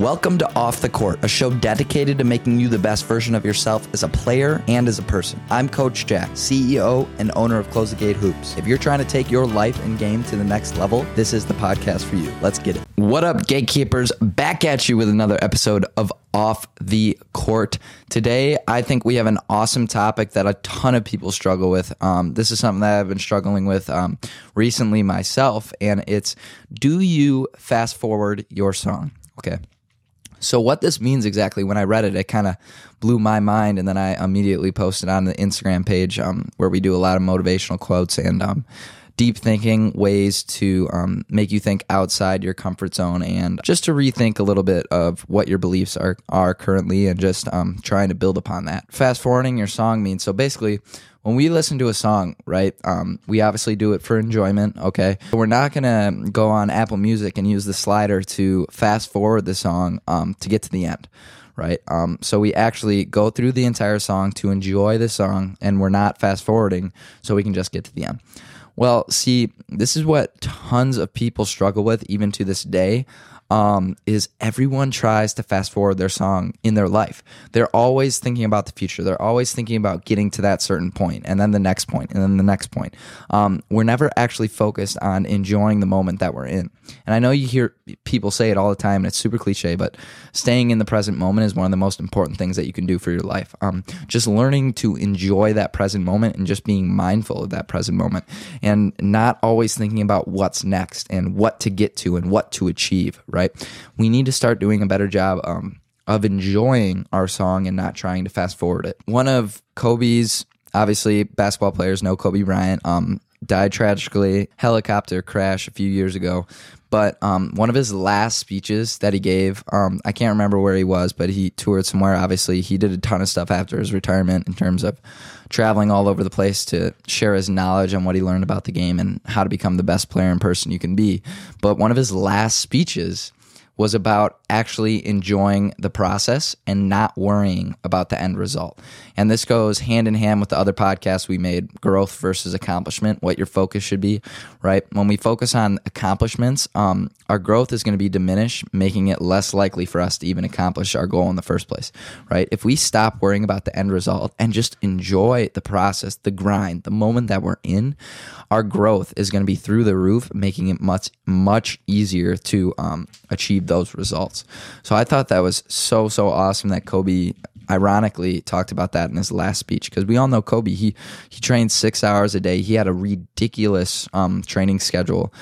Welcome to Off the Court, a show dedicated to making you the best version of yourself as a player and as a person. I'm Coach Jack, CEO and owner of Close the Gate Hoops. If you're trying to take your life and game to the next level, this is the podcast for you. Let's get it. What up, gatekeepers? Back at you with another episode of Off the Court. Today, I think we have an awesome topic that a ton of people struggle with. Um, this is something that I've been struggling with um, recently myself, and it's do you fast forward your song? Okay. So what this means exactly, when I read it, it kind of blew my mind, and then I immediately posted on the Instagram page um, where we do a lot of motivational quotes and um, deep thinking ways to um, make you think outside your comfort zone and just to rethink a little bit of what your beliefs are are currently and just um, trying to build upon that. Fast forwarding your song means so basically when we listen to a song, right, um, we obviously do it for enjoyment, okay? We're not gonna go on Apple Music and use the slider to fast forward the song um, to get to the end, right? Um, so we actually go through the entire song to enjoy the song, and we're not fast forwarding so we can just get to the end. Well, see, this is what tons of people struggle with even to this day um, is everyone tries to fast forward their song in their life. They're always thinking about the future. They're always thinking about getting to that certain point and then the next point and then the next point. Um, we're never actually focused on enjoying the moment that we're in. And I know you hear people say it all the time, and it's super cliche, but staying in the present moment is one of the most important things that you can do for your life. Um, just learning to enjoy that present moment and just being mindful of that present moment and not always thinking about what's next and what to get to and what to achieve, right? right? We need to start doing a better job um, of enjoying our song and not trying to fast forward it. One of Kobe's, obviously, basketball players know Kobe Bryant, um, died tragically, helicopter crash a few years ago. But um, one of his last speeches that he gave, um, I can't remember where he was, but he toured somewhere. Obviously, he did a ton of stuff after his retirement in terms of traveling all over the place to share his knowledge on what he learned about the game and how to become the best player and person you can be. But one of his last speeches was about actually enjoying the process and not worrying about the end result. And this goes hand in hand with the other podcasts we made growth versus accomplishment, what your focus should be, right? When we focus on accomplishments, um, our growth is going to be diminished, making it less likely for us to even accomplish our goal in the first place, right? If we stop worrying about the end result and just enjoy the process, the grind, the moment that we're in, our growth is going to be through the roof, making it much, much easier to um, achieve those results. So I thought that was so, so awesome that Kobe ironically talked about that in his last speech because we all know Kobe. He he trained six hours a day. He had a ridiculous um, training schedule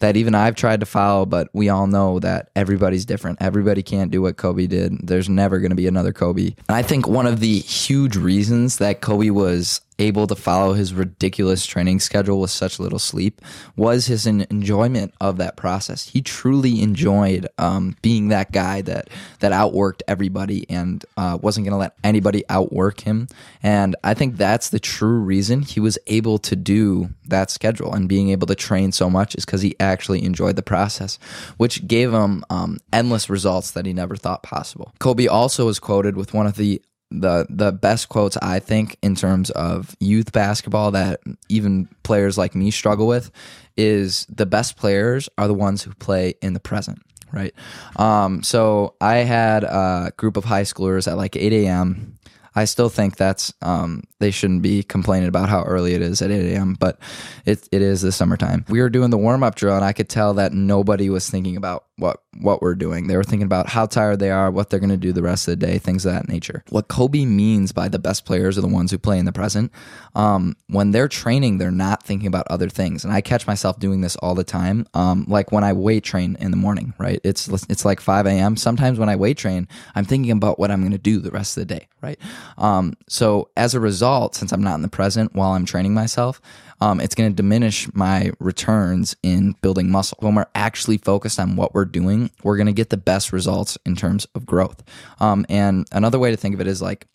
that even I've tried to follow, but we all know that everybody's different. Everybody can't do what Kobe did. There's never going to be another Kobe. And I think one of the huge reasons that Kobe was able to follow his ridiculous training schedule with such little sleep was his enjoyment of that process. He truly enjoyed um, being that guy that that outworked everybody and uh, wasn't going to let anybody outwork him. And I think that's the true reason he was able to do that schedule and being able to train so much is because he actually enjoyed the process, which gave him um, endless results that he never thought possible. Kobe also was quoted with one of the the the best quotes I think in terms of youth basketball that even players like me struggle with is the best players are the ones who play in the present right um, so i had a group of high schoolers at like 8 a.m I still think that's um, they shouldn't be complaining about how early it is at 8 a.m. But it it is the summertime. We were doing the warm up drill, and I could tell that nobody was thinking about what what we're doing. They were thinking about how tired they are, what they're going to do the rest of the day, things of that nature. What Kobe means by the best players are the ones who play in the present. Um, when they're training, they're not thinking about other things, and I catch myself doing this all the time. Um, like when I weight train in the morning, right? It's it's like 5 a.m. Sometimes when I weight train, I'm thinking about what I'm going to do the rest of the day, right? Um, so as a result, since I'm not in the present while I'm training myself, um, it's going to diminish my returns in building muscle. When we're actually focused on what we're doing, we're going to get the best results in terms of growth. Um, and another way to think of it is like,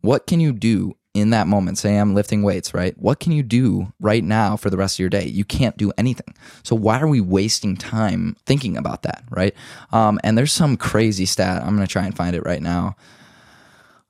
what can you do in that moment? Say I'm lifting weights, right? What can you do right now for the rest of your day? You can't do anything. So why are we wasting time thinking about that, right? Um, and there's some crazy stat. I'm going to try and find it right now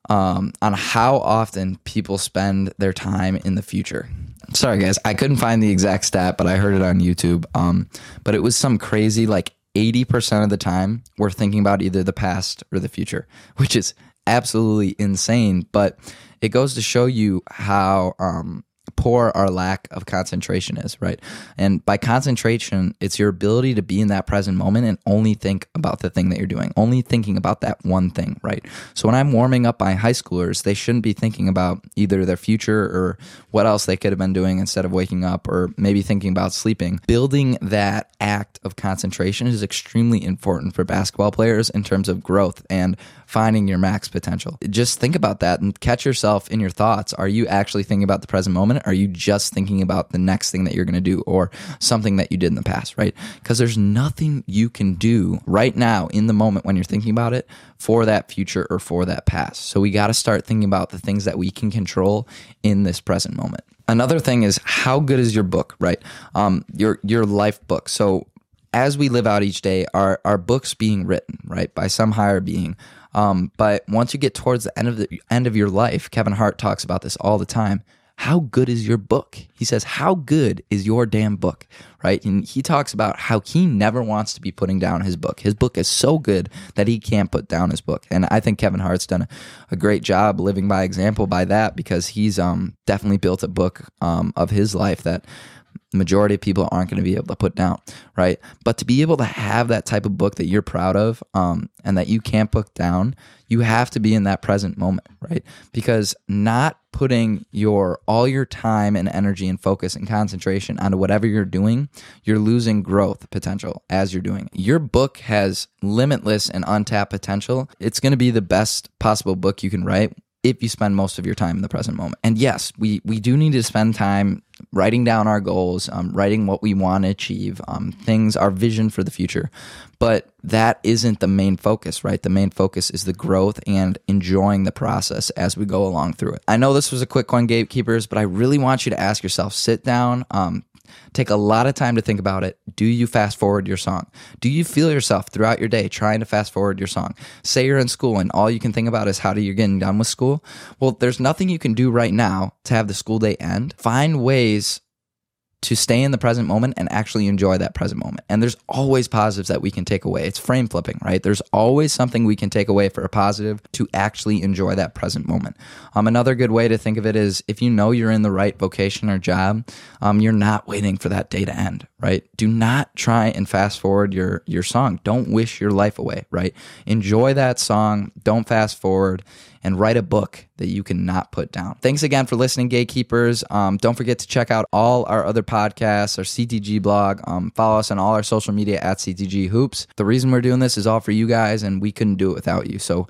um, on how often people spend their time in the future. Sorry, guys, I couldn't find the exact stat, but I heard it on YouTube. Um, but it was some crazy like 80% of the time we're thinking about either the past or the future, which is absolutely insane. But it goes to show you how um, poor our lack of concentration is, right? And by concentration, it's your ability to be in that present moment and only think about the thing that you're doing, only thinking about that one thing, right? So when I'm warming up my high schoolers, they shouldn't be thinking about either their future or what else they could have been doing instead of waking up or maybe thinking about sleeping. Building that act of concentration is extremely important for basketball players in terms of growth and finding your max potential. Just think about that and catch yourself in your thoughts. Are you actually thinking about the present moment? Are you just thinking about the next thing that you're going to do or something that you did in the past, right? Because there's nothing you can do right now in the moment when you're thinking about it for that future or for that past. So we got to start thinking about the things that we can control in this present moment. Another thing is how good is your book, right? Um, your your life book. So as we live out each day, our our books being written, right, by some higher being. Um, but once you get towards the end of the end of your life, Kevin Hart talks about this all the time. How good is your book? He says, How good is your damn book? Right. And he talks about how he never wants to be putting down his book. His book is so good that he can't put down his book. And I think Kevin Hart's done a, great job living by example by that because he's um, definitely built a book um, of his life that majority of people aren't going to be able to put down, right? But to be able to have that type of book that you're proud of um, and that you can't put down, you have to be in that present moment, right? Because not putting your all your time and energy and focus and concentration onto whatever you're doing, you're losing growth potential as you're doing it. Your book has limitless and untapped potential. It's going to be the best possible book you can write if you spend most of your time in the present moment. And yes, we we do need to spend time writing down our goals, um, writing what we want to achieve, um, things, our vision for the future. But that isn't the main focus, right? The main focus is the growth and enjoying the process as we go along through it. I know this was a quick one, gatekeepers, but I really want you to ask yourself, sit down, um, Take a lot of time to think about it. Do you fast forward your song? Do you feel yourself throughout your day trying to fast forward your song? Say you're in school and all you can think about is how do you getting done with school? Well, there's nothing you can do right now to have the school day end. Find ways to stay in the present moment and actually enjoy that present moment. And there's always positives that we can take away. It's frame flipping, right? There's always something we can take away for a positive to actually enjoy that present moment. Um, another good way to think of it is if you know you're in the right vocation or job, um, you're not waiting for that day to end, right? Do not try and fast forward your your song. Don't wish your life away, right? Enjoy that song. Don't fast forward and write a book that you cannot put down. Thanks again for listening, gatekeepers. Um, don't forget to check out all our other podcasts, our CTG blog. Um, follow us on all our social media at CTG Hoops. The reason we're doing this is all for you guys, and we couldn't do it without you. So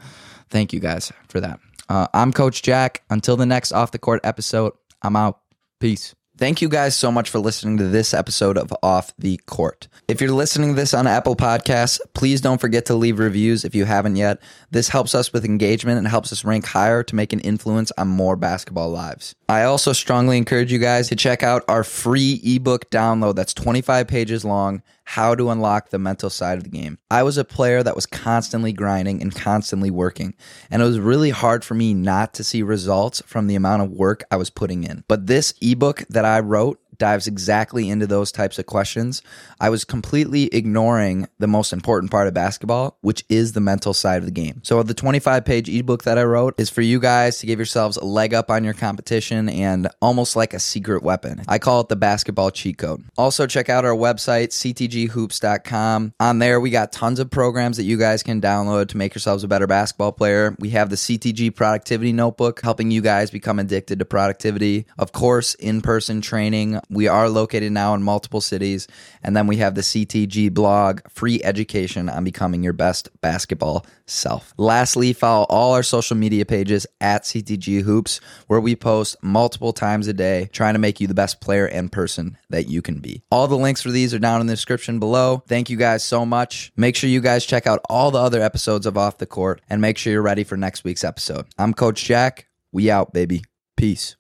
thank you guys for that. Uh, I'm Coach Jack. Until the next off the court episode, I'm out. Peace. Thank you guys so much for listening to this episode of Off the Court. If you're listening to this on Apple Podcasts, please don't forget to leave reviews if you haven't yet. This helps us with engagement and helps us rank higher to make an influence on more basketball lives. I also strongly encourage you guys to check out our free ebook download that's 25 pages long how to unlock the mental side of the game. I was a player that was constantly grinding and constantly working, and it was really hard for me not to see results from the amount of work I was putting in. But this ebook that I wrote dives exactly into those types of questions. I was completely ignoring the most important part of basketball, which is the mental side of the game. So, the 25 page ebook that I wrote is for you guys to give yourselves a leg up on your competition and almost like a secret weapon. I call it the basketball cheat code. Also, check out our website, ctghoops.com. On there, we got tons of programs that you guys can download to make yourselves a better basketball player. We have the CTG Productivity Notebook, helping you guys become addicted to productivity. Of course, in person training we are located now in multiple cities. And then we have the CTG blog, free education on becoming your best basketball self. Lastly, follow all our social media pages at CTG Hoops, where we post multiple times a day, trying to make you the best player and person that you can be. All the links for these are down in the description below. Thank you guys so much. Make sure you guys check out all the other episodes of Off the Court and make sure you're ready for next week's episode. I'm Coach Jack. We out, baby. Peace.